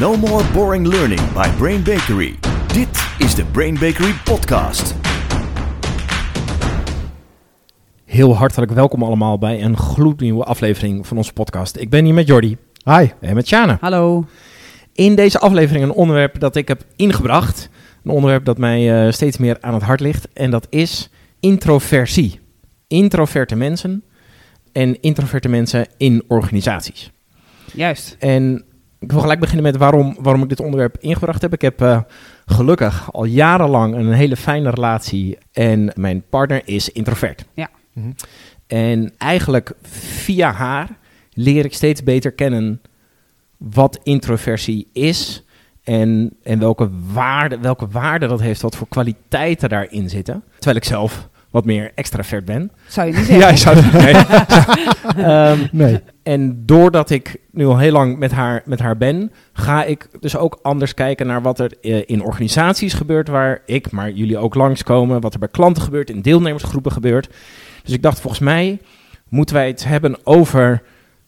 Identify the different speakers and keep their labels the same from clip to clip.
Speaker 1: No more boring learning by Brain Bakery. Dit is de Brain Bakery podcast.
Speaker 2: Heel hartelijk welkom allemaal bij een gloednieuwe aflevering van onze podcast. Ik ben hier met Jordi
Speaker 3: Hi.
Speaker 2: en met Shana.
Speaker 4: Hallo.
Speaker 2: In deze aflevering een onderwerp dat ik heb ingebracht. Een onderwerp dat mij eh, steeds meer aan het hart ligt. En dat is introversie. Introverte mensen en introverte mensen in organisaties.
Speaker 4: Juist.
Speaker 2: En ik wil gelijk beginnen met waarom, waarom ik dit onderwerp ingebracht heb. Ik heb eh, gelukkig al jarenlang een hele fijne relatie en mijn partner is introvert.
Speaker 4: Ja.
Speaker 3: Mhm.
Speaker 2: En eigenlijk via haar leer ik steeds beter kennen wat introversie is en, en welke, waarde, welke waarde dat heeft, wat voor kwaliteiten daarin zitten. Terwijl ik zelf wat meer extravert ben.
Speaker 4: Zou je niet zeggen?
Speaker 2: Ja, zou nee. Ehm,
Speaker 3: Nee.
Speaker 2: En doordat ik nu al heel lang met haar, met haar ben, ga ik dus ook anders kijken naar wat er eh, in organisaties gebeurt waar ik, maar jullie ook langskomen, wat er bij klanten gebeurt, in deelnemersgroepen gebeurt. Dus ik dacht, volgens mij moeten wij het hebben over,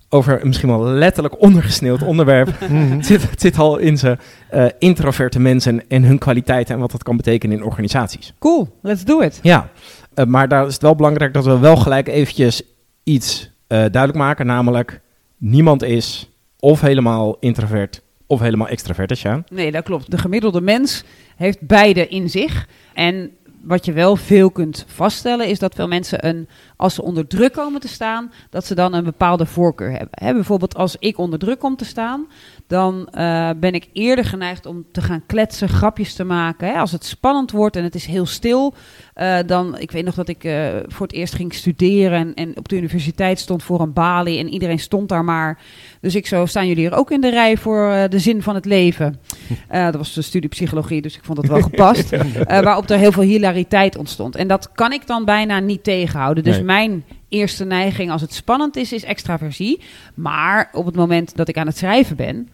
Speaker 2: over een misschien wel letterlijk ondergesneeuwd onderwerp.
Speaker 3: Mhm.
Speaker 2: het, zit, het zit al in ze eh, introverte mensen en hun kwaliteiten en wat dat kan betekenen in organisaties.
Speaker 4: Cool, let's do it.
Speaker 2: Ja, eh, maar daar is het wel belangrijk dat we wel gelijk eventjes iets duidelijk maken. Namelijk, niemand is of helemaal introvert of helemaal extravert, hè, Sjaan?
Speaker 4: Nee, dat klopt. De gemiddelde mens heeft beide in zich. En wat je wel veel kunt vaststellen is dat veel mensen een, als ze onder druk komen te staan, dat ze dan een bepaalde voorkeur hebben. Bijvoorbeeld als ik onder druk kom te staan, dan eh, ben ik eerder geneigd om te gaan kletsen, grapjes te maken. Als het spannend wordt en het is heel stil, eh, dan, ik weet nog dat ik eh, voor het eerst ging studeren en, en op de universiteit stond voor een balie en iedereen stond daar maar. Dus ik zo, staan jullie er ook in de rij voor eh, de zin van het leven? Eh, dat was de studie psychologie, dus ik vond het wel gepast. Eh, waarop er heel veel hilariteit ontstond. En dat kan ik dan bijna niet tegenhouden. Dus
Speaker 2: Nee.
Speaker 4: mijn eerste neiging als het spannend is, is extraversie. Maar op het moment dat ik aan het schrijven ben...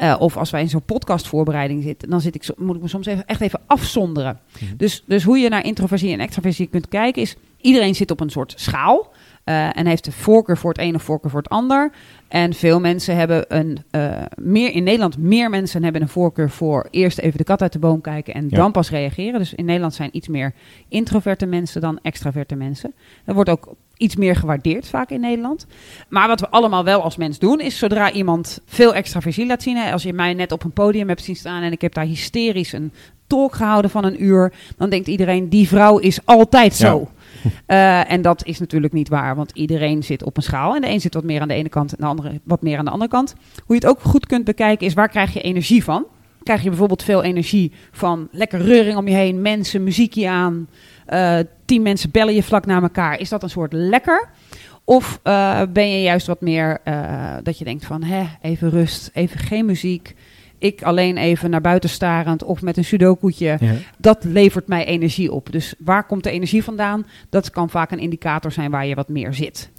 Speaker 4: eh, of als wij in zo'n podcastvoorbereiding zitten, dan zit ik, moet ik me soms even, echt even afzonderen. Dus, dus hoe je naar introversie en extraversie kunt kijken is... iedereen zit op een soort schaal... eh, en heeft de voorkeur voor het een of voorkeur voor het ander. En veel mensen hebben een, eh, meer in Nederland, meer mensen hebben een voorkeur voor eerst even de kat uit de boom kijken en
Speaker 2: Ja.
Speaker 4: dan pas reageren. Dus in Nederland zijn iets meer introverte mensen dan extraverte mensen. Dat wordt ook iets meer gewaardeerd vaak in Nederland. Maar wat we allemaal wel als mens doen, is zodra iemand veel extraversie laat zien. Hè, als je mij net op een podium hebt zien staan en ik heb daar hysterisch een talk gehouden van een uur, dan denkt iedereen, die vrouw is altijd zo. Eh, en dat is natuurlijk niet waar, want iedereen zit op een schaal. En de een zit wat meer aan de ene kant en de andere wat meer aan de andere kant. Hoe je het ook goed kunt bekijken is, waar krijg je energie van? Krijg je bijvoorbeeld veel energie van lekker reuring om je heen, mensen, muziekje aan, eh, tien mensen bellen je vlak naar elkaar. Is dat een soort lekker? Of eh, ben je juist wat meer dat je denkt van, hè, even rust, even geen muziek. Ik alleen even naar buiten starend of met een sudoku'tje
Speaker 2: Ja.
Speaker 4: dat levert mij energie op. Dus waar komt de energie vandaan? Dat kan vaak een indicator zijn waar je wat meer zit.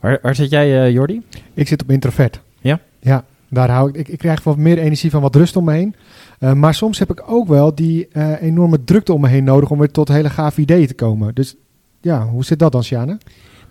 Speaker 2: Waar, waar zit jij, eh, Jordi?
Speaker 3: Ik zit op introvert.
Speaker 2: Ja?
Speaker 3: Ja, daar hou ik. Ik, ik krijg wat meer energie van wat rust om me heen. Eh, maar soms heb ik ook wel die eh, enorme drukte om me heen nodig om weer tot hele gave ideeën te komen. Dus ja, hoe zit dat dan, Sjane?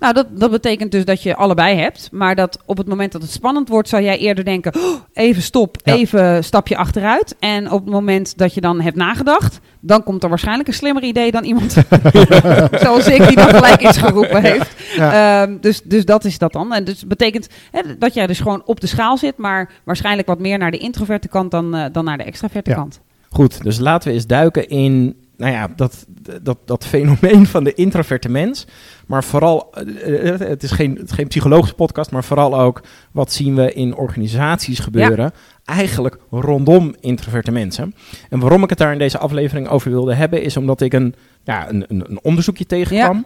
Speaker 4: Nou, dat, dat betekent dus dat je allebei hebt. Maar dat op het moment dat het spannend wordt, zou jij eerder denken: "Oh, even stop,
Speaker 3: Ja.
Speaker 4: even stapje achteruit. En op het moment dat je dan hebt nagedacht, dan komt er waarschijnlijk een slimmer idee dan iemand zoals ik, die dan gelijk iets geroepen heeft.
Speaker 3: Ja.
Speaker 4: Ehm, dus, dus dat is dat dan. En dus betekent hè, dat jij dus gewoon op de schaal zit, maar waarschijnlijk wat meer naar de introverte kant dan, eh, dan naar de extraverte
Speaker 3: Ja.
Speaker 4: kant.
Speaker 2: Goed, dus laten we eens duiken in nou ja, dat, dat, dat fenomeen van de introverte mens. Maar vooral, eh, eh, het is geen, geen psychologische podcast, maar vooral ook wat zien we in organisaties gebeuren. Eigenlijk rondom introverte mensen. En waarom ik het daar in deze aflevering over wilde hebben, is omdat ik een, ja, een, een, een onderzoekje tegenkwam.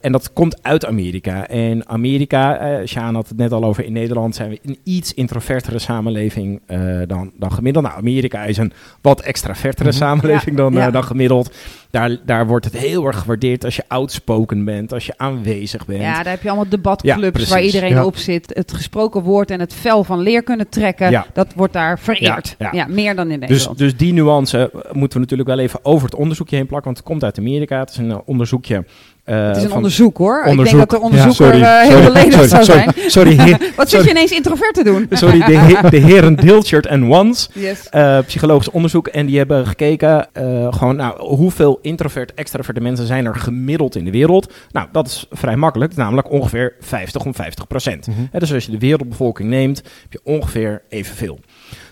Speaker 2: En dat komt uit Amerika. En Amerika, eh Sjaan had het net al over, in Nederland zijn we een iets introvertere samenleving eh, dan, dan gemiddeld. Nou, Amerika is een wat extravertere
Speaker 3: Mhm.
Speaker 2: samenleving
Speaker 4: Ja,
Speaker 2: dan,
Speaker 4: ja.
Speaker 2: eh, dan gemiddeld. Daar, daar wordt het heel erg gewaardeerd als je outspoken bent, als je aanwezig bent.
Speaker 4: Ja, daar heb je allemaal debatclubs
Speaker 2: Ja,
Speaker 4: waar iedereen
Speaker 3: Ja.
Speaker 4: op zit. Het gesproken woord en het vel van leer kunnen trekken,
Speaker 2: Ja.
Speaker 4: dat wordt daar vereerd.
Speaker 2: Ja,
Speaker 4: Ja,
Speaker 2: ja.
Speaker 4: meer dan in
Speaker 2: Dus,
Speaker 4: Nederland.
Speaker 2: dus die nuance moeten we natuurlijk wel even over het onderzoekje heen plakken, want het komt uit Amerika. Het is een onderzoekje eh,
Speaker 4: Het is een
Speaker 2: van-
Speaker 4: onderzoek hoor. Ik denk dat de onderzoeker
Speaker 2: sorry,
Speaker 4: eh, heel
Speaker 2: sorry,
Speaker 4: beledigd zou
Speaker 2: sorry,
Speaker 4: zijn.
Speaker 2: Sorry, heer-
Speaker 4: Wat zit
Speaker 2: sorry.
Speaker 4: je ineens introvert te doen?
Speaker 2: sorry de, he- de heren Dilchert en Wans.
Speaker 4: Yes.
Speaker 2: eh, psychologisch onderzoek. En die hebben gekeken, eh, gewoon, nou, hoeveel introvert, extraverte mensen zijn er gemiddeld in de wereld? Nou, dat is vrij makkelijk, namelijk ongeveer 50 om 50 procent. Hè, dus als je de wereldbevolking neemt, heb je ongeveer evenveel.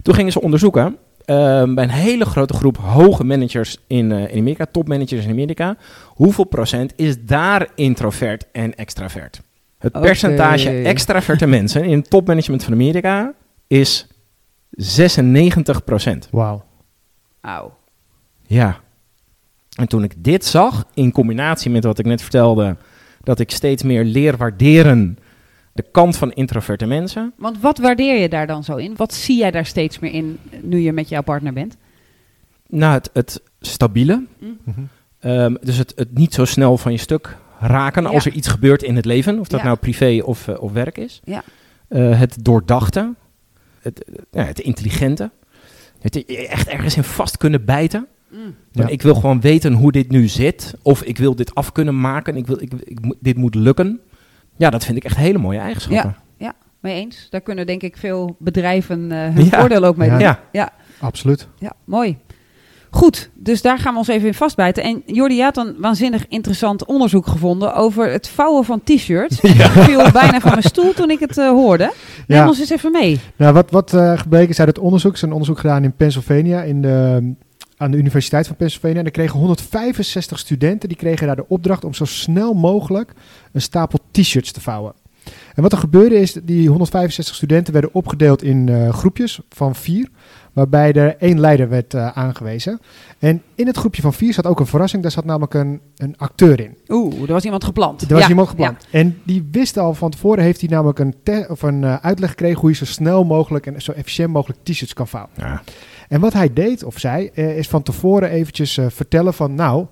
Speaker 2: Toen gingen ze onderzoeken eh, bij een hele grote groep hoge managers in, eh, in Amerika, topmanagers in Amerika. Hoeveel procent is daar introvert en extravert? Het percentage extraverte mensen in het topmanagement van Amerika is 96 procent.
Speaker 3: Wauw.
Speaker 4: Auw.
Speaker 2: Ja. En toen ik dit zag, in combinatie met wat ik net vertelde, dat ik steeds meer leer waarderen de kant van introverte mensen.
Speaker 4: Want wat waardeer je daar dan zo in? Wat zie jij daar steeds meer in nu je met jouw partner bent?
Speaker 2: Nou, het, het stabiele.
Speaker 3: Mhm.
Speaker 2: Ehm, dus het, het niet zo snel van je stuk raken
Speaker 4: Ja.
Speaker 2: als er iets gebeurt in het leven. Of dat
Speaker 4: Ja.
Speaker 2: nou privé of, eh, of werk is.
Speaker 4: Ja.
Speaker 2: Eh, het doordachte. Het, eh, ja, het intelligente. Het echt ergens in vast kunnen bijten.
Speaker 4: Mm.
Speaker 3: Ja.
Speaker 2: Ik wil gewoon weten hoe dit nu zit. Of ik wil dit af kunnen maken. Ik wil, ik, dit moet lukken. Ja, dat vind ik echt hele mooie eigenschappen.
Speaker 4: Mee eens? Daar kunnen denk ik veel bedrijven eh, hun
Speaker 2: Ja.
Speaker 4: voordeel ook mee
Speaker 3: Ja.
Speaker 4: doen.
Speaker 2: Ja.
Speaker 4: Ja.
Speaker 3: Absoluut.
Speaker 4: Ja, mooi. Goed, dus daar gaan we ons even in vastbijten. En Jordi, je had een waanzinnig interessant onderzoek gevonden over het vouwen van t-shirts. Ik viel bijna van mijn stoel toen ik het eh, hoorde. Neem
Speaker 3: Ja.
Speaker 4: ons eens even mee.
Speaker 3: Nou, wat, wat eh, gebleken is uit het onderzoek, is een onderzoek gedaan in Pennsylvania, in de, aan de Universiteit van Pennsylvania. En er kregen 165 studenten, die kregen daar de opdracht om zo snel mogelijk een stapel t-shirts te vouwen. En wat er gebeurde is, die 165 studenten werden opgedeeld in eh, groepjes van vier, waarbij er één leider werd eh, aangewezen. En in het groepje van vier zat ook een verrassing, daar zat namelijk een, een acteur in.
Speaker 4: Oeh, er was iemand geplant.
Speaker 3: Er was
Speaker 4: Ja,
Speaker 3: iemand gepland. En die wist al van tevoren, heeft hij namelijk een, te- of een eh, uitleg gekregen hoe je zo snel mogelijk en zo efficiënt mogelijk t-shirts kan vouwen.
Speaker 2: Ja.
Speaker 3: En wat hij deed, of zij, eh, is van tevoren eventjes eh, vertellen van, nou,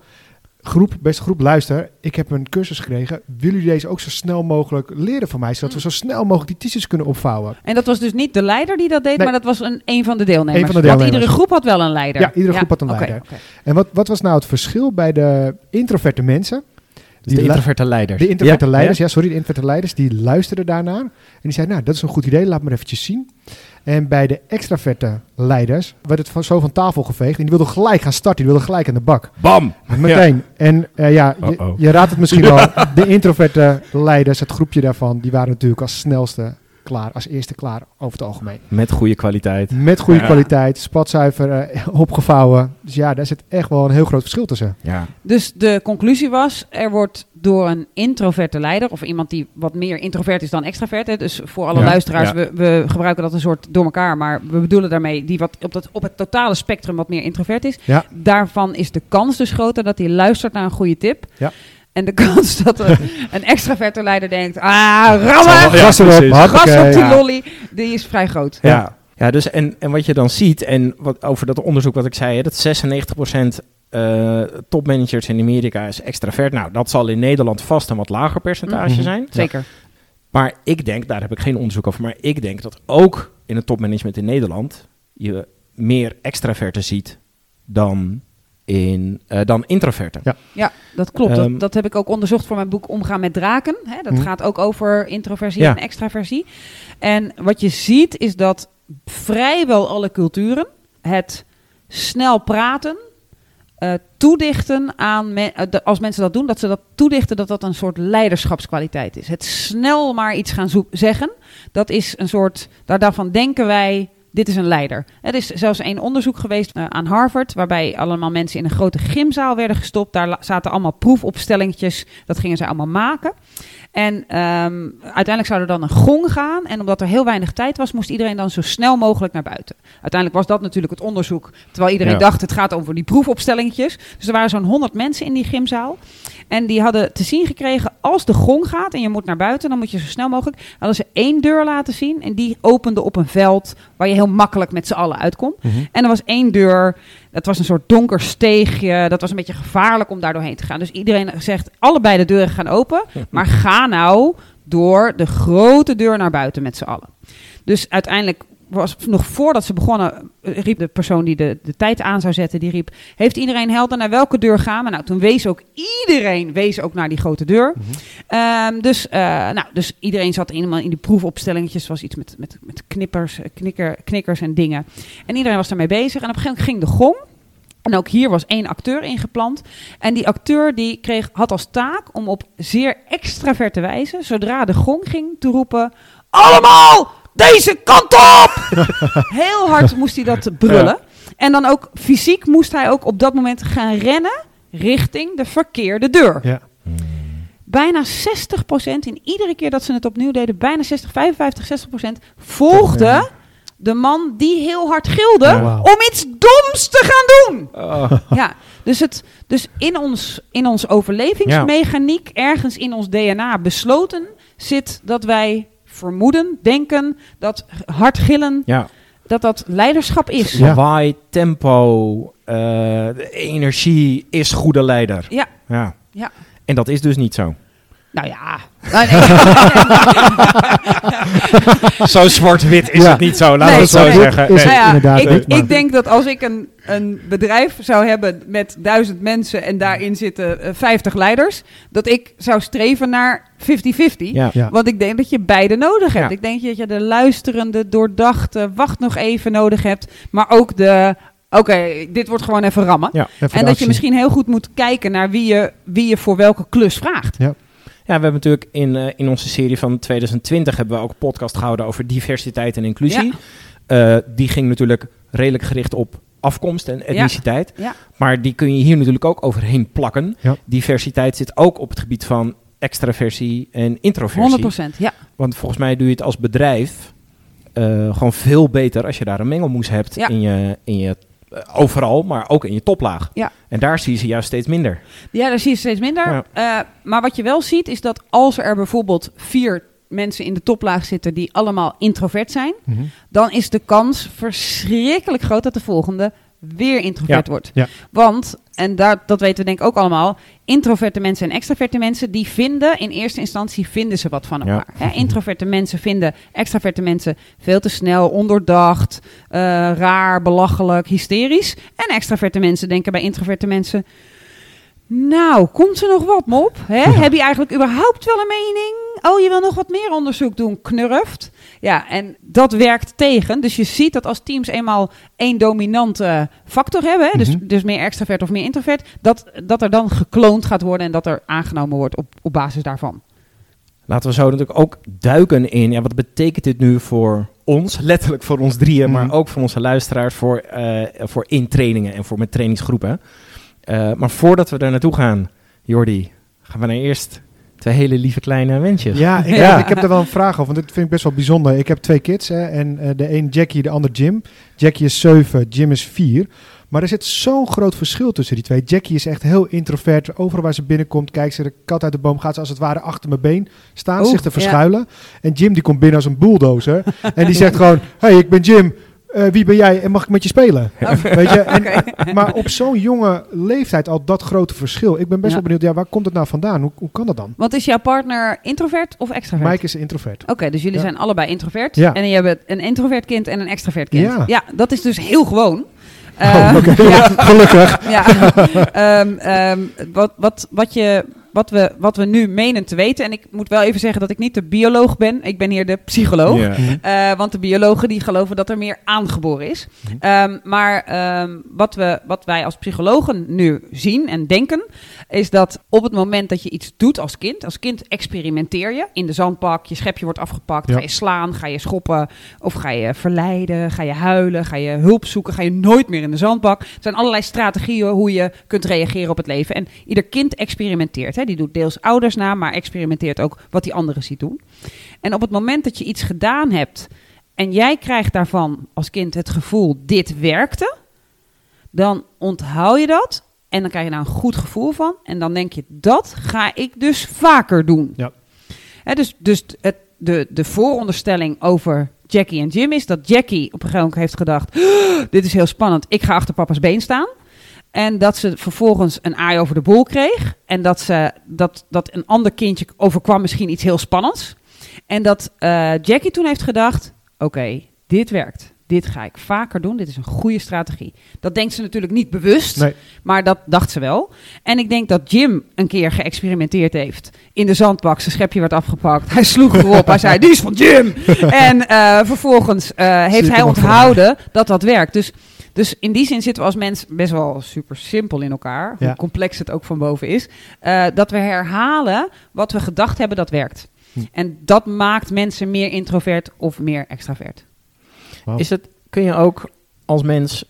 Speaker 3: groep, beste groep, luister, ik heb een cursus gekregen. Willen jullie deze ook zo snel mogelijk leren van mij, zodat we zo snel mogelijk die t-shirts kunnen opvouwen?
Speaker 4: En dat was dus niet de leider die dat deed,
Speaker 3: Nee.
Speaker 4: maar dat was een, een van de deelnemers.
Speaker 3: Een van de
Speaker 4: Want
Speaker 3: deelnemers.
Speaker 4: iedere groep had wel een leider.
Speaker 3: Ja, iedere groep had een leider.
Speaker 4: oké.
Speaker 3: En wat, wat was nou het verschil bij de introverte mensen?
Speaker 2: Dus de introverte leiders.
Speaker 3: De introverte
Speaker 2: Ja?
Speaker 3: leiders, ja? sorry, de introverte leiders, die luisterden daarnaar. En die zeiden, nou, dat is een goed idee, laat maar eventjes zien. En bij de extraverte leiders werd het van, zo van tafel geveegd. En die wilden gelijk gaan starten, die wilden gelijk aan de bak.
Speaker 2: Bam!
Speaker 3: Meteen. En eh, ja, je, je raadt het misschien wel. De introverte leiders, het groepje daarvan, die waren natuurlijk als snelste klaar, als eerste klaar over het algemeen.
Speaker 2: Met goede kwaliteit.
Speaker 3: Met goede
Speaker 2: Ja.
Speaker 3: kwaliteit, spatzuiver eh, opgevouwen. Dus ja, daar zit echt wel een heel groot verschil tussen.
Speaker 2: Ja.
Speaker 4: Dus de conclusie was, er wordt door een introverte leider, of iemand die wat meer introvert is dan extravert, hè, dus voor alle
Speaker 2: Ja,
Speaker 4: luisteraars,
Speaker 2: ja.
Speaker 4: we, we gebruiken dat een soort door elkaar, maar we bedoelen daarmee die wat op, dat, op het totale spectrum wat meer introvert is.
Speaker 3: Ja.
Speaker 4: Daarvan is de kans dus groter dat hij luistert naar een goede tip.
Speaker 3: Ja.
Speaker 4: En de kans dat een, een extraverte leider denkt, ah, rammen,
Speaker 3: Gas erop,
Speaker 4: op die
Speaker 2: Ja.
Speaker 4: lolly, die is vrij groot.
Speaker 2: Ja. Ja, dus en, en wat je dan ziet, en wat, over dat onderzoek wat ik zei, hè, dat 96% eh topmanagers in Amerika is extravert. Nou, dat zal in Nederland vast een wat lager percentage
Speaker 3: Mhm.
Speaker 2: zijn.
Speaker 4: Zeker.
Speaker 2: Maar ik denk, daar heb ik geen onderzoek over, maar ik denk dat ook in het topmanagement in Nederland je meer extraverten ziet dan, in, eh, dan introverten.
Speaker 3: Ja.
Speaker 4: Ja, dat klopt.
Speaker 2: Ehm,
Speaker 4: dat, dat heb ik ook onderzocht voor mijn boek Omgaan met draken. Hè, dat
Speaker 3: Mhm.
Speaker 4: gaat ook over introversie
Speaker 2: Ja.
Speaker 4: en extraversie. En wat je ziet is dat vrijwel alle culturen het snel praten, eh, toedichten aan, me- eh, de- als mensen dat doen, dat ze dat toedichten dat dat een soort leiderschapskwaliteit is. Het snel maar iets gaan zeggen, dat is een soort, daar, daarvan denken wij, dit is een leider. Er is zelfs een onderzoek geweest eh, aan Harvard, waarbij allemaal mensen in een grote gymzaal werden gestopt. Daar zaten allemaal proefopstellingetjes, dat gingen ze allemaal maken. En ehm, uiteindelijk zou er dan een gong gaan. En omdat er heel weinig tijd was, moest iedereen dan zo snel mogelijk naar buiten. Uiteindelijk was dat natuurlijk het onderzoek. Terwijl iedereen
Speaker 2: Ja.
Speaker 4: dacht, het gaat over die proefopstellingetjes. Dus er waren zo'n 100 mensen in die gymzaal. En die hadden te zien gekregen, als de gong gaat en je moet naar buiten, dan moet je zo snel mogelijk. Hadden ze één deur laten zien. En die opende op een veld waar je heel makkelijk met z'n allen uitkomt.
Speaker 3: Mhm.
Speaker 4: En er was één deur, dat was een soort donker steegje. Dat was een beetje gevaarlijk om daar doorheen te gaan. Dus iedereen zegt, allebei de deuren gaan open. Maar ga nou door de grote deur naar buiten met z'n allen. Dus uiteindelijk was nog voordat ze begonnen, eh, riep de persoon die de, de tijd aan zou zetten, die riep, heeft iedereen helder naar welke deur gaan we? Nou, toen wees ook iedereen wees ook naar die grote deur. Ehm, dus, eh, nou, dus iedereen zat in, in die proefopstellingetjes, was iets met, met, met knippers, eh, knikker, knikkers en dingen. En iedereen was daarmee bezig. En op een gegeven moment ging de gong. En ook hier was één acteur ingeplant. En die acteur die kreeg, had als taak om op zeer extraverte wijze, zodra de gong ging, te roepen... Allemaal deze kant op! Heel hard moest hij dat brullen. En dan ook fysiek moest hij ook op dat moment gaan rennen richting de verkeerde deur.
Speaker 3: Ja.
Speaker 4: Bijna 60% in iedere keer dat ze het opnieuw deden, bijna 60, 55, 60% volgde. De man die heel hard gilde om iets doms te gaan doen.
Speaker 2: Oh.
Speaker 4: Ja, dus, het, dus in, ons, in ons overlevingsmechaniek, ergens in ons DNA besloten zit dat wij vermoeden, denken dat hard gillen,
Speaker 2: Ja,
Speaker 4: dat dat leiderschap is.
Speaker 3: Ja.
Speaker 2: lawaai, tempo, eh, energie is goede leider.
Speaker 4: Ja.
Speaker 2: ja.
Speaker 4: Ja.
Speaker 2: En dat is dus niet zo.
Speaker 4: Nou ja. Nou, nee.
Speaker 2: Zo zwart-wit is
Speaker 3: Ja.
Speaker 2: het niet zo, laten
Speaker 4: Nee,
Speaker 2: we het zo
Speaker 4: nee.
Speaker 2: zeggen.
Speaker 3: Is
Speaker 4: Nou ja, ik, ik denk dat als ik een, een bedrijf zou hebben met duizend mensen en daarin zitten eh, 50 leiders, dat ik zou streven naar 50-50.
Speaker 2: Ja.
Speaker 3: Ja.
Speaker 4: Want ik denk dat je beide nodig hebt.
Speaker 2: Ja.
Speaker 4: Ik denk dat je de luisterende, doordachte, wacht nog even nodig hebt. Maar ook de, oké, dit wordt gewoon even rammen.
Speaker 2: Ja.
Speaker 3: Even de
Speaker 4: En dat je misschien heel goed moet kijken naar wie je, wie je voor welke klus vraagt.
Speaker 2: Ja, we hebben natuurlijk in, eh, in onze serie van 2020 hebben we ook een podcast gehouden over diversiteit en inclusie. Eh, die ging natuurlijk redelijk gericht op afkomst en etniciteit.
Speaker 4: Ja.
Speaker 2: Maar die kun je hier natuurlijk ook overheen plakken.
Speaker 3: Ja.
Speaker 2: Diversiteit zit ook op het gebied van extraversie en introversie.
Speaker 4: 100%. Ja.
Speaker 2: Want volgens mij doe je het als bedrijf eh, gewoon veel beter als je daar een mengelmoes hebt
Speaker 4: Ja.
Speaker 2: in je, in je overal, maar ook in je toplaag.
Speaker 4: Ja.
Speaker 2: En daar zie je ze juist steeds minder.
Speaker 4: Ja, daar zie je steeds minder.
Speaker 2: Ja.
Speaker 4: Eh, maar wat je wel ziet is dat als er bijvoorbeeld vier mensen in de toplaag zitten die allemaal introvert zijn,
Speaker 3: Mhm.
Speaker 4: dan is de kans verschrikkelijk groot dat de volgende weer introvert
Speaker 2: Ja.
Speaker 4: wordt.
Speaker 3: Ja.
Speaker 4: Want, en daar, dat weten we denk ik ook allemaal, introverte mensen en extraverte mensen, die vinden in eerste instantie vinden ze wat van
Speaker 2: Ja.
Speaker 4: elkaar. Hè, introverte mensen vinden extraverte mensen veel te snel, ondoordacht, eh, raar, belachelijk, hysterisch. En extraverte mensen denken bij introverte mensen, nou, komt er nog wat, mop? Hè? Heb je eigenlijk überhaupt wel een mening? Oh, je wil nog wat meer onderzoek doen, knurft. Ja, en dat werkt tegen. Dus je ziet dat als teams eenmaal één dominante factor hebben, hè, dus,
Speaker 3: Mhm.
Speaker 4: dus meer extravert of meer introvert, dat, dat er dan gekloond gaat worden en dat er aangenomen wordt op, op basis daarvan.
Speaker 2: Laten we zo natuurlijk ook duiken in, ja, wat betekent dit nu voor ons, letterlijk voor ons drieën,
Speaker 3: Mhm.
Speaker 2: maar ook voor onze luisteraars, voor, eh voor intrainingen en voor met trainingsgroepen. Eh, maar voordat we daar naartoe gaan, Jordi, gaan we naar eerst twee hele lieve kleine wensjes.
Speaker 3: Ja, ik,
Speaker 2: Ja.
Speaker 3: ik heb er wel een vraag over, want dit vind ik best wel bijzonder. Ik heb twee kids hè, en eh, de een Jackie, de ander Jim. Jackie is 7, Jim is 4. Maar er zit zo'n groot verschil tussen die twee. Jackie is echt heel introvert. Overal waar ze binnenkomt, kijkt ze de kat uit de boom, gaat ze als het ware achter mijn been staan,
Speaker 4: Oeh,
Speaker 3: zich te
Speaker 4: ja.
Speaker 3: verschuilen. En Jim die komt binnen als een bulldozer. en die zegt gewoon, hey, ik ben Jim. Eh, wie ben jij en mag ik met je spelen? Weet je? En, maar op zo'n jonge leeftijd al dat grote verschil. Ik ben best
Speaker 4: Ja.
Speaker 3: wel benieuwd, ja, waar komt het nou vandaan? Hoe, hoe kan dat dan?
Speaker 4: Want is jouw partner introvert of extravert?
Speaker 3: Mike is introvert.
Speaker 4: Oké, dus jullie
Speaker 3: Ja.
Speaker 4: zijn allebei introvert.
Speaker 3: Ja.
Speaker 4: En je hebt een introvert kind en een extravert kind.
Speaker 3: Ja.
Speaker 4: dat is dus heel gewoon.
Speaker 3: Oh,
Speaker 4: Eh, ja,
Speaker 3: Gelukkig.
Speaker 4: ja. Ehm, ehm, wat, wat, wat, je, wat, we, wat we nu menen te weten, en ik moet wel even zeggen dat ik niet de bioloog ben, ik ben hier de psycholoog.
Speaker 2: Ja.
Speaker 4: Eh, want de biologen die geloven dat er meer aangeboren is.
Speaker 3: Mhm.
Speaker 4: Ehm, maar ehm, wat, we, wat wij als psychologen nu zien en denken, is dat op het moment dat je iets doet als kind, als kind experimenteer je in de zandbak, je schepje wordt afgepakt,
Speaker 3: Ja.
Speaker 4: ga je slaan, ga je schoppen, of ga je verleiden, ga je huilen, ga je hulp zoeken, ga je nooit meer in de zandbak. Er zijn allerlei strategieën hoe je kunt reageren op het leven. En ieder kind experimenteert. Hè. Die doet deels ouders na, maar experimenteert ook wat die anderen ziet doen. En op het moment dat je iets gedaan hebt en jij krijgt daarvan als kind het gevoel, dit werkte, dan onthoud je dat en dan krijg je daar een goed gevoel van. En dan denk je, dat ga ik dus vaker doen.
Speaker 3: Ja.
Speaker 4: Hè, dus dus het, de, de vooronderstelling over Jackie en Jim is dat Jackie op een gegeven moment heeft gedacht, "Oh, dit is heel spannend, ik ga achter papa's been staan. En dat ze vervolgens een aai over de bol kreeg. En dat, ze, dat, dat een ander kindje overkwam misschien iets heel spannends. En dat eh, Jackie toen heeft gedacht: oké, dit werkt. dit ga ik vaker doen. Dit is een goede strategie. Dat denkt ze natuurlijk niet bewust,
Speaker 3: Nee.
Speaker 4: maar dat dacht ze wel. En ik denk dat Jim een keer geëxperimenteerd heeft. In de zandbak, zijn schepje werd afgepakt. Hij sloeg erop, hij zei, die is van Jim. En eh, vervolgens eh, heeft hij onthouden dat dat werkt. Dus, dus in die zin zitten we als mens best wel super simpel in elkaar.
Speaker 3: Ja.
Speaker 4: Hoe complex het ook van boven is. Eh, dat we herhalen wat we gedacht hebben dat werkt.
Speaker 3: Hm.
Speaker 4: En dat maakt mensen meer introvert of meer extravert.
Speaker 2: Is het, kun je ook als mens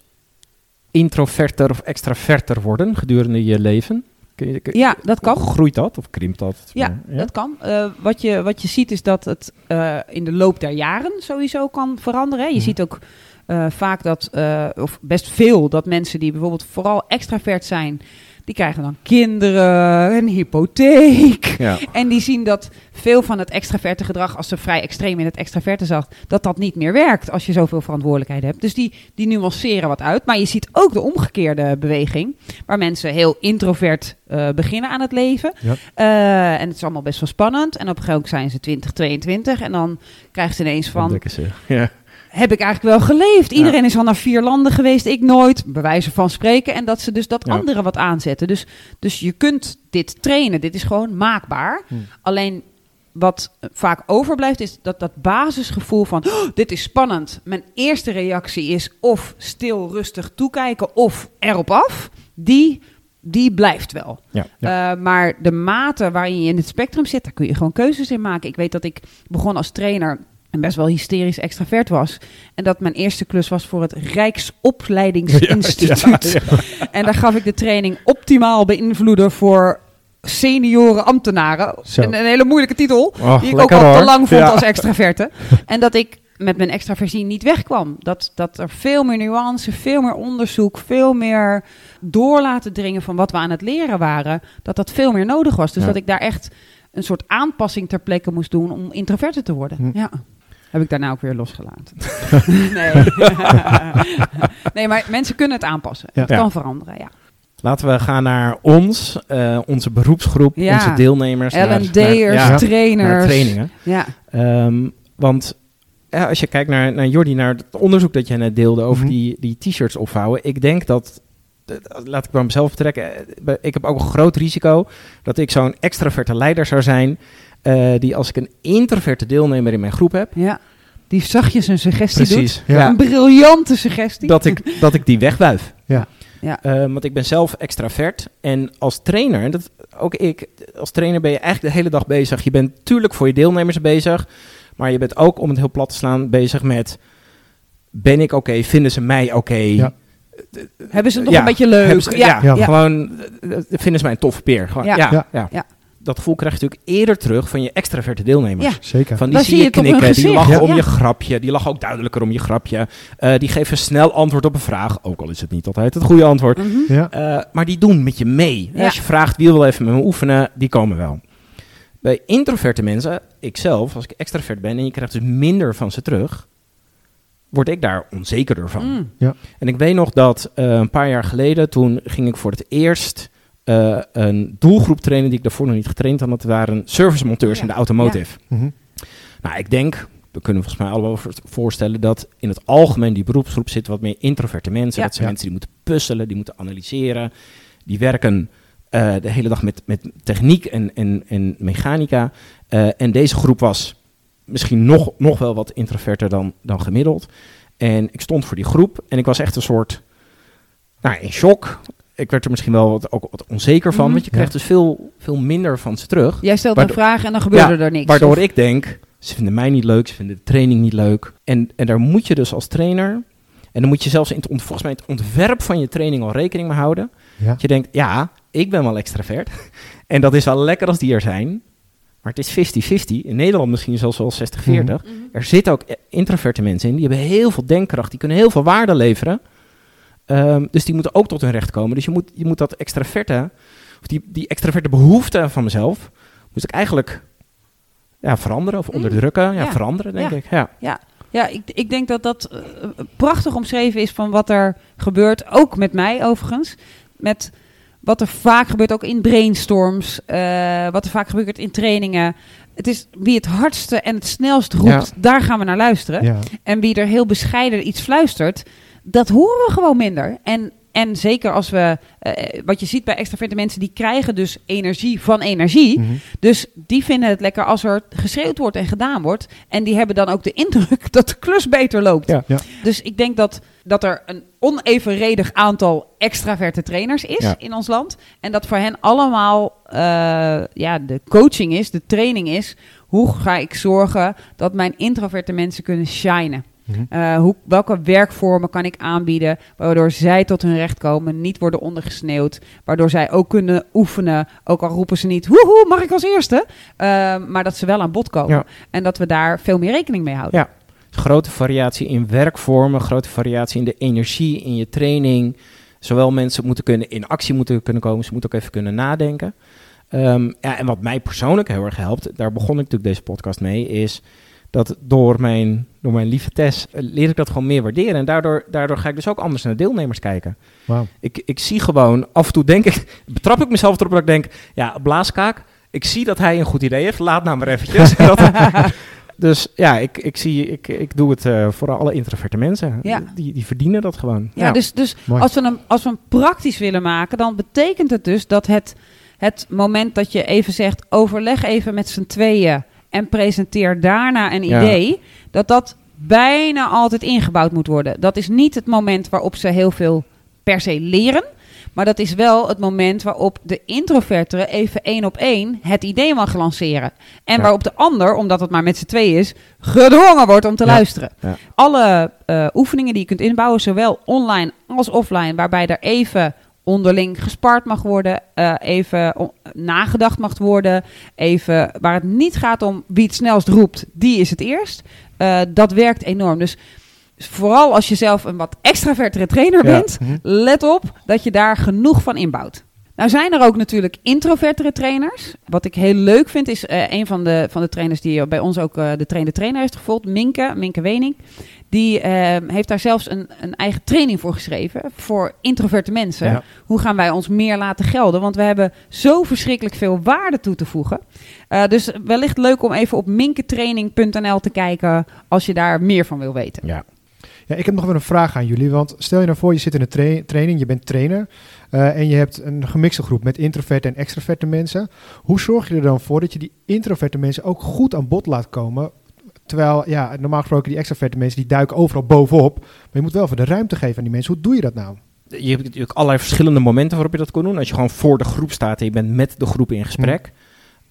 Speaker 2: introverter of extraverter worden gedurende je leven? Kun je, kun-
Speaker 4: Ja, dat kan.
Speaker 2: Groeit dat of krimpt dat?
Speaker 4: Ja, dat kan. Eh, wat, je, wat je ziet is dat het eh, in de loop der jaren sowieso kan veranderen. hè. Je
Speaker 3: Mhm.
Speaker 4: ziet ook eh, vaak dat, eh, of best veel, dat mensen die bijvoorbeeld vooral extravert zijn, die krijgen dan kinderen, een hypotheek.
Speaker 2: Ja.
Speaker 4: En die zien dat veel van het extraverte gedrag, als ze vrij extreem in het extraverte zag, dat dat niet meer werkt als je zoveel verantwoordelijkheid hebt. Dus die, die nuanceren wat uit. Maar je ziet ook de omgekeerde beweging, waar mensen heel introvert eh, beginnen aan het leven.
Speaker 3: Ja.
Speaker 4: En het is allemaal best wel spannend. En op een gegeven moment zijn ze 20, 22 en dan krijgen ze ineens van.
Speaker 2: Ja.
Speaker 4: Heb ik eigenlijk wel geleefd?
Speaker 2: Ja.
Speaker 4: Iedereen is al naar vier landen geweest, ik nooit. Bij wijze van spreken. En dat ze dus dat
Speaker 2: Ja.
Speaker 4: anderen wat aanzetten. Dus, dus je kunt dit trainen. Dit is gewoon maakbaar.
Speaker 3: Hm.
Speaker 4: Alleen wat vaak overblijft is dat dat basisgevoel van... "Oh, dit is spannend. Mijn eerste reactie is of stil, rustig toekijken of erop af. Die, die blijft wel.
Speaker 2: Ja.
Speaker 4: Eh, maar de mate waarin je in het spectrum zit, daar kun je gewoon keuzes in maken. Ik weet dat ik begon als trainer en best wel hysterisch extravert was. En dat mijn eerste klus was voor het Rijksopleidingsinstituut. En daar gaf ik de training optimaal beïnvloeden voor senioren ambtenaren. Een, een hele moeilijke titel,
Speaker 2: Oh,
Speaker 4: die ik ook al te lang vond als extraverte. En dat ik met mijn extraversie niet wegkwam. Dat, dat er veel meer nuance, veel meer onderzoek, veel meer door laten dringen van wat we aan het leren waren. Dat dat veel meer nodig was. Dus dat ik daar echt een soort aanpassing ter plekke moest doen om introverter te worden.
Speaker 3: Hm.
Speaker 4: Ja. Heb ik daarna ook weer losgelaten. nee. nee, maar mensen kunnen het aanpassen.
Speaker 3: Ja.
Speaker 4: Het
Speaker 2: Ja.
Speaker 4: kan veranderen, ja.
Speaker 2: Laten we gaan naar ons, eh, onze beroepsgroep,
Speaker 4: Ja.
Speaker 2: onze deelnemers.
Speaker 4: L&D'ers,
Speaker 2: ja,
Speaker 4: trainers.
Speaker 2: naar trainingen.
Speaker 4: Ja.
Speaker 2: Ehm, want ja, als je kijkt naar, naar Jordi, naar het onderzoek dat jij net deelde over
Speaker 3: Mhm.
Speaker 2: die, die t-shirts opvouwen. Ik denk dat, laat ik bij mezelf betrekken, eh, ik heb ook een groot risico dat ik zo'n extraverte leider zou zijn. Eh, die als ik een introverte deelnemer in mijn groep heb,
Speaker 4: ja. Die zachtjes een suggestie doet.
Speaker 2: precies,
Speaker 3: Ja.
Speaker 4: Een briljante suggestie.
Speaker 2: dat, ik, dat ik die wegwuif.
Speaker 3: Ja.
Speaker 4: Ja.
Speaker 2: Eh, want ik ben zelf extravert en als trainer, en dat, ook ik, als trainer ben je eigenlijk de hele dag bezig. Je bent natuurlijk voor je deelnemers bezig, maar je bent ook, om het heel plat te slaan, bezig met... Ben ik oké? Vinden ze mij oké?
Speaker 3: Ja.
Speaker 4: Hebben ze het nog
Speaker 2: Ja,
Speaker 4: een beetje leuk?
Speaker 2: Ze- ja,
Speaker 4: ja,
Speaker 3: ja.
Speaker 4: ja.
Speaker 2: gewoon eh, eh, vinden ze mij een toffe peer. Gewoon, ja.
Speaker 4: Ja.
Speaker 2: Ja,
Speaker 3: Ja.
Speaker 4: Ja.
Speaker 2: Dat gevoel krijg je natuurlijk eerder terug van je extraverte deelnemers.
Speaker 4: Ja.
Speaker 3: Zeker.
Speaker 2: Van die
Speaker 4: Dan
Speaker 2: zie
Speaker 4: zie
Speaker 2: je knikken, die lachen
Speaker 3: Ja.
Speaker 2: om
Speaker 4: Ja.
Speaker 2: je grapje, die lachen ook duidelijker om je grapje. Eh, die geven snel antwoord op een vraag, ook al is het niet altijd het goede antwoord.
Speaker 4: Mhm.
Speaker 3: Ja.
Speaker 2: Eh, maar die doen met je mee.
Speaker 4: Ja.
Speaker 2: Als je vraagt wie wil even met me oefenen, die komen wel. Bij introverte mensen, ikzelf, als ik extravert ben en je krijgt dus minder van ze terug, word ik daar onzekerder van.
Speaker 4: Mm.
Speaker 2: En ik weet nog dat eh, een paar jaar geleden, toen ging ik voor het eerst eh, een doelgroep trainen die ik daarvoor nog niet getraind had. Dat waren servicemonteurs
Speaker 4: Ja.
Speaker 2: in de automotive.
Speaker 3: Mhm.
Speaker 2: Nou, ik denk, we kunnen volgens mij allemaal voor- voorstellen dat in het algemeen die beroepsgroep zit wat meer introverte mensen.
Speaker 4: Ja.
Speaker 2: Dat zijn mensen die moeten puzzelen, die moeten analyseren. Die werken eh, de hele dag met, met techniek en, en, en mechanica. Eh, en deze groep was misschien nog, nog wel wat introverter dan, dan gemiddeld. En ik stond voor die groep en ik was echt een soort, nou, in shock. Ik werd er misschien wel wat, ook wat onzeker van,
Speaker 4: Mhm.
Speaker 2: want je krijgt dus veel, veel minder van ze terug.
Speaker 4: Jij stelt
Speaker 2: Waardoor-
Speaker 4: een vraag en dan gebeurde
Speaker 2: Ja,
Speaker 4: er niks.
Speaker 2: Waardoor
Speaker 4: Of-
Speaker 2: ik denk, ze vinden mij niet leuk, ze vinden de training niet leuk. En, en daar moet je dus als trainer, en dan moet je zelfs in het, ont- volgens mij het ontwerp van je training al rekening mee houden.
Speaker 3: Ja.
Speaker 2: Dat je denkt, ja, ik ben wel extravert. en dat is wel lekker als die er zijn. Maar het is 50-50. In Nederland misschien zelfs wel 60-40.
Speaker 4: Mhm.
Speaker 2: Er zitten ook introverte mensen in. Die hebben heel veel denkkracht. Die kunnen heel veel waarde leveren. Ehm, dus die moeten ook tot hun recht komen. Dus je moet, je moet dat extraverte, of die, die extraverte behoefte van mezelf, moet ik eigenlijk ja, veranderen of
Speaker 4: Mm.
Speaker 2: onderdrukken. Ja,
Speaker 4: Ja.
Speaker 2: veranderen denk
Speaker 4: Ja.
Speaker 2: ik. Ja.
Speaker 4: Ja, ik, ik denk dat dat eh, prachtig omschreven is van wat er gebeurt. Ook met mij overigens. Met wat er vaak gebeurt ook in brainstorms. eh, wat er vaak gebeurt in trainingen. het is wie het hardste en het snelst roept, daar gaan we naar luisteren.
Speaker 3: Ja.
Speaker 4: En wie er heel bescheiden iets fluistert, dat horen we gewoon minder. En, en zeker als we, eh, wat je ziet bij extraverte mensen, die krijgen dus energie van energie.
Speaker 3: Mhm.
Speaker 4: Dus die vinden het lekker als er geschreeuwd wordt en gedaan wordt. En die hebben dan ook de indruk dat de klus beter loopt.
Speaker 2: Ja.
Speaker 3: Ja.
Speaker 4: Dus ik denk dat, dat er een onevenredig aantal extraverte trainers is
Speaker 2: Ja.
Speaker 4: in ons land. En dat voor hen allemaal eh, ja, de coaching is, de training is. Hoe ga ik zorgen dat mijn introverte mensen kunnen shinen?
Speaker 3: Mhm.
Speaker 4: Eh, hoe, welke werkvormen kan ik aanbieden waardoor zij tot hun recht komen, niet worden ondergesneeuwd, waardoor zij ook kunnen oefenen, ook al roepen ze niet, woehoe, mag ik als eerste, Eh, maar dat ze wel aan bod komen
Speaker 2: Ja.
Speaker 4: en dat we daar veel meer rekening mee houden.
Speaker 2: Ja. Grote variatie in werkvormen, grote variatie in de energie, in je training. Zowel mensen moeten kunnen in actie moeten kunnen komen, ze moeten ook even kunnen nadenken. Ehm, ja, en wat mij persoonlijk heel erg helpt, daar begon ik natuurlijk deze podcast mee, is dat door mijn, door mijn lieve Tess eh, leer ik dat gewoon meer waarderen. En daardoor, daardoor ga ik dus ook anders naar de deelnemers kijken.
Speaker 3: Wauw.
Speaker 2: Ik, ik zie gewoon, af en toe denk ik, betrap ik mezelf erop dat ik denk, ja, blaaskaak, ik zie dat hij een goed idee heeft, laat nou maar eventjes. Dus ja, ik, ik, zie, ik, ik doe het eh, voor alle introverte mensen.
Speaker 4: Ja.
Speaker 2: Die, die verdienen dat gewoon.
Speaker 4: Ja, dus, dus
Speaker 3: Mooi.
Speaker 4: als, we hem, als we hem praktisch willen maken, dan betekent het dus dat het, het moment dat je even zegt, overleg even met z'n tweeën en presenteer daarna een
Speaker 2: Ja.
Speaker 4: idee, dat dat bijna altijd ingebouwd moet worden. Dat is niet het moment waarop ze heel veel per se leren. Maar dat is wel het moment waarop de introverte even één op één het idee mag lanceren. En
Speaker 2: Ja.
Speaker 4: waarop de ander, omdat het maar met z'n tweeën is, gedwongen wordt om te
Speaker 2: Ja.
Speaker 4: luisteren.
Speaker 2: Ja.
Speaker 4: Alle eh, oefeningen die je kunt inbouwen, zowel online als offline, waarbij er even onderling gespart mag worden, eh, even nagedacht mag worden, even waar het niet gaat om wie het snelst roept, die is het eerst. Eh, dat werkt enorm. Dus vooral als je zelf een wat extravertere trainer
Speaker 2: Ja.
Speaker 4: bent,
Speaker 3: Mhm.
Speaker 4: let op dat je daar genoeg van inbouwt. Nou zijn er ook natuurlijk introvertere trainers. Wat ik heel leuk vind is eh, een van de, van de trainers die bij ons ook eh, de trainer trainer heeft gevolgd, Minke, Minke Wening. Die eh, heeft daar zelfs een, een eigen training voor geschreven voor introverte mensen.
Speaker 3: Ja.
Speaker 4: Hoe gaan wij ons meer laten gelden? Want we hebben zo verschrikkelijk veel waarde toe te voegen. Dus wellicht leuk om even op minketraining.nl te kijken als je daar meer van wil weten.
Speaker 2: Ja.
Speaker 3: Ja, ik heb nog wel een vraag aan jullie. Want stel je nou voor, je zit in een tra- training, je bent trainer. eh, en je hebt een gemixte groep met introverte en extraverte mensen. Hoe zorg je er dan voor dat je die introverte mensen ook goed aan bod laat komen? Terwijl, ja, normaal gesproken die extraverte mensen, die duiken overal bovenop. Maar je moet wel even de ruimte geven aan die mensen. Hoe doe je dat nou?
Speaker 2: Je hebt natuurlijk allerlei verschillende momenten waarop je dat kan doen. Als je gewoon voor de groep staat en je bent met de groep in gesprek.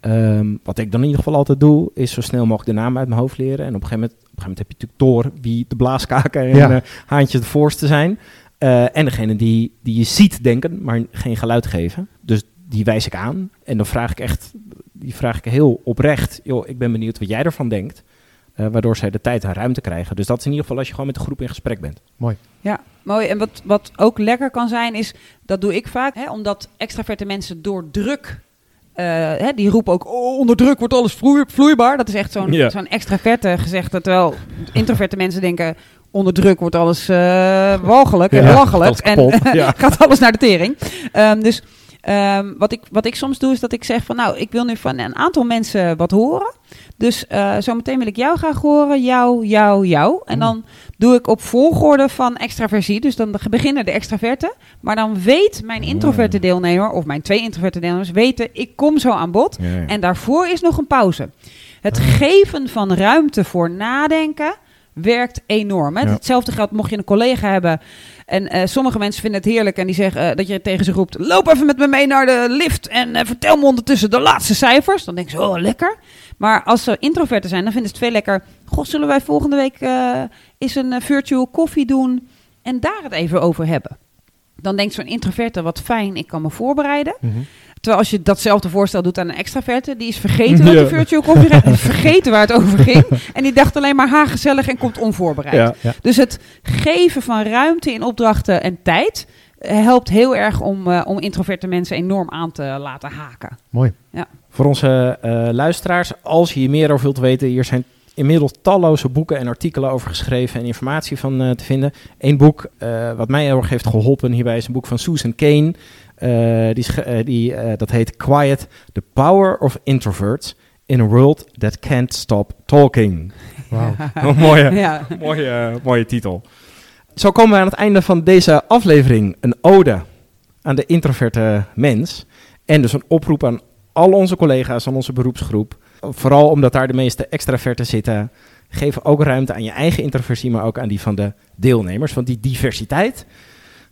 Speaker 2: Ehm, wat ik dan in ieder geval altijd doe, is zo snel mogelijk de naam uit mijn hoofd leren. En op een gegeven moment, op een gegeven moment heb je natuurlijk door wie de blaaskaken en
Speaker 3: Ja.
Speaker 2: eh, haantjes de voorste zijn. Eh, en degene die, die je ziet denken, maar geen geluid geven. Dus die wijs ik aan. En dan vraag ik echt, die vraag ik heel oprecht. Joh, ik ben benieuwd wat jij ervan denkt. Eh, waardoor zij de tijd en ruimte krijgen. Dus dat is in ieder geval als je gewoon met de groep in gesprek bent.
Speaker 4: Ja, mooi. En wat, wat ook lekker kan zijn, is dat doe ik vaak, hè, omdat extraverte mensen door druk. Eh, hè, die roepen ook, oh, onder druk wordt alles vloei- vloeibaar. Dat is echt zo'n
Speaker 2: Ja.
Speaker 4: zo'n extraverte gezegde. Terwijl introverte mensen denken, onder druk wordt alles eh walgelijk en
Speaker 2: Ja,
Speaker 4: belachelijk. En
Speaker 2: ja.
Speaker 4: gaat alles naar de tering. Ehm, dus ehm, wat, ik, wat ik soms doe, is dat ik zeg van, nou, ik wil nu van een aantal mensen wat horen. Dus eh zometeen wil ik jou graag horen, jou, jou, jou. En
Speaker 3: Mm.
Speaker 4: dan doe ik op volgorde van extraversie. Dus dan beginnen de extraverten. Maar dan weet mijn introverte deelnemer, of mijn twee introverte deelnemers, weten, ik kom zo aan bod. En daarvoor is nog een pauze. Het geven van ruimte voor nadenken werkt enorm. Hè?
Speaker 3: Ja.
Speaker 4: Hetzelfde geldt mocht je een collega hebben. En eh, sommige mensen vinden het heerlijk en die zeggen eh, dat je tegen ze roept: loop even met me mee naar de lift en eh, vertel me ondertussen de laatste cijfers. Dan denken ze: oh, lekker. Maar als ze introverten zijn, dan vinden ze het veel lekker. Goh, zullen wij volgende week eens een virtual koffie doen en daar het even over hebben? Dan denkt zo'n introverte: wat fijn, ik kan me voorbereiden. Terwijl als je datzelfde voorstel doet aan een extraverte, die is vergeten dat
Speaker 2: Ja.
Speaker 4: de virtual gaat, is vergeten waar het over ging. En die dacht alleen maar ha, gezellig en komt onvoorbereid.
Speaker 2: Ja.
Speaker 3: Ja.
Speaker 4: Dus het geven van ruimte in opdrachten en tijd eh, helpt heel erg om, eh, om introverte mensen enorm aan te laten haken.
Speaker 3: Mooi.
Speaker 2: Voor onze eh, luisteraars, als je hier meer over wilt weten, hier zijn inmiddels talloze boeken en artikelen over geschreven en informatie van eh, te vinden. Eén boek eh, wat mij heel erg heeft geholpen hierbij is een boek van Susan Kane. Eh, die, eh, die, eh, dat heet Quiet, The Power of Introverts. in a world that can't stop talking.
Speaker 3: Wauw.
Speaker 2: Een mooie,
Speaker 4: Ja.
Speaker 2: mooie, mooie titel. Zo komen we aan het einde van deze aflevering. Een ode aan de introverte mens. En dus een oproep aan al onze collega's, aan onze beroepsgroep. Vooral omdat daar de meeste extraverten zitten. Geef ook ruimte aan je eigen introversie, maar ook aan die van de deelnemers. Want die diversiteit,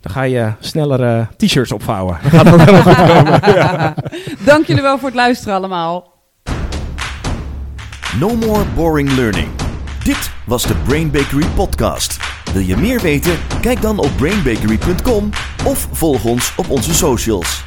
Speaker 2: dan ga je snellere t-shirts opvouwen. Dan gaat het helemaal goed komen. Ja.
Speaker 4: Dank jullie wel voor het luisteren allemaal.
Speaker 1: No more boring learning. Dit was de Brain Bakery podcast. Wil je meer weten? Kijk dan op brainbakery.com of volg ons op onze socials.